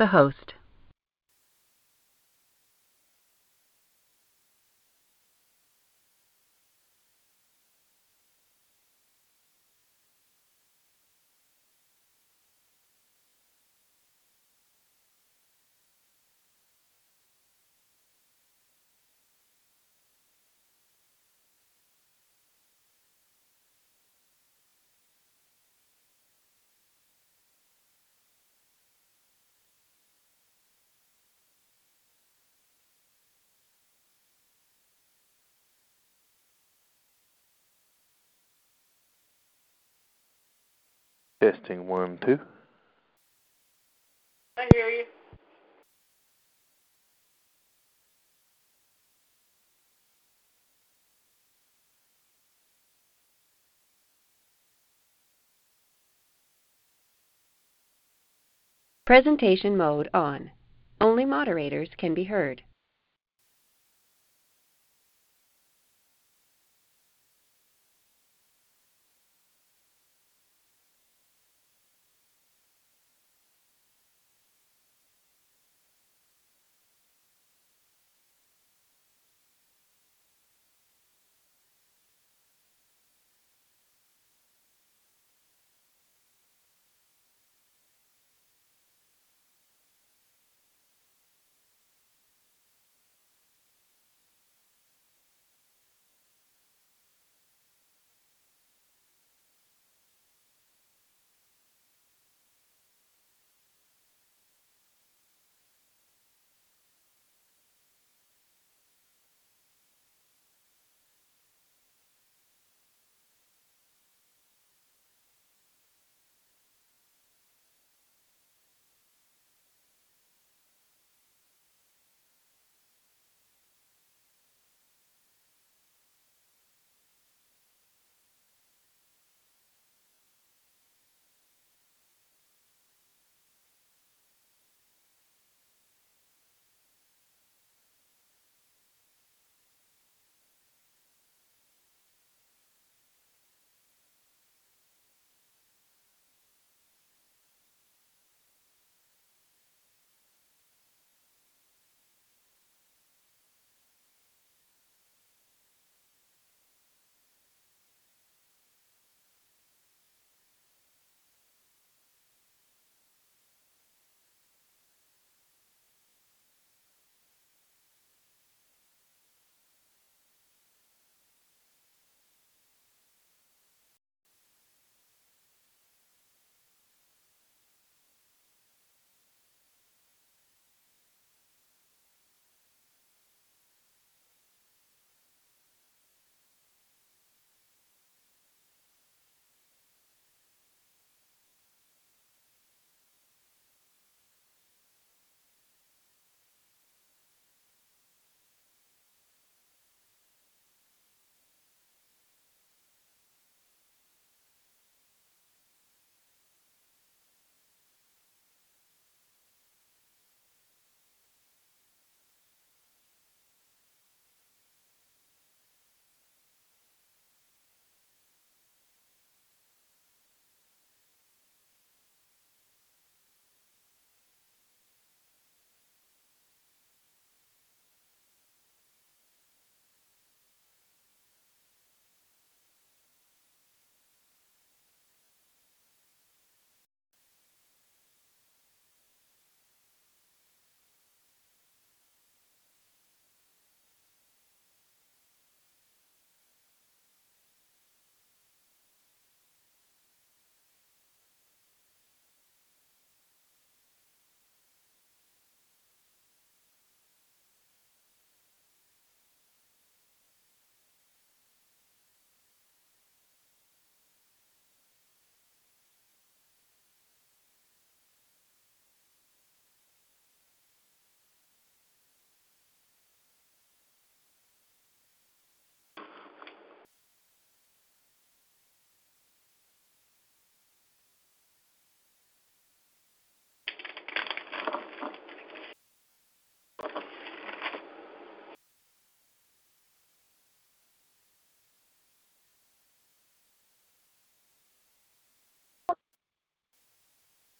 The host. Testing one, two. I hear you. Presentation mode on. Only moderators can be heard.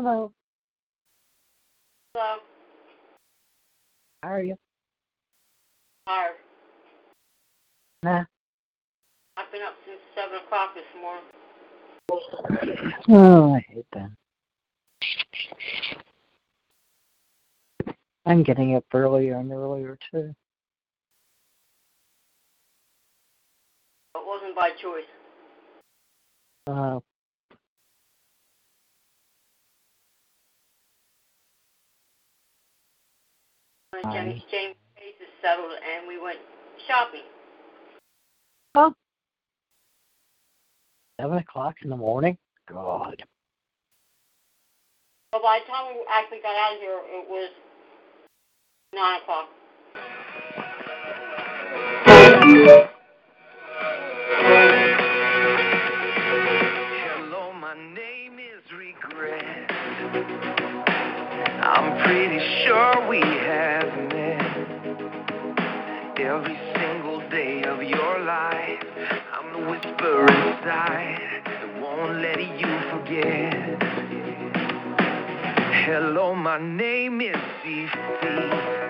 Hello. Hello. How are you? Tired. Nah. I've been up since seven o'clock this morning. Oh, I hate that. I'm getting up earlier and earlier too. It wasn't by choice. Uh, When Hi. Jenny's James case is settled and we went shopping. seven o'clock in the morning. God. But by the time we actually got out of here, it was nine o'clock. Hello, my name is Regret. I'm pretty sure we inside that won't let you forget. Hello, my name is CC.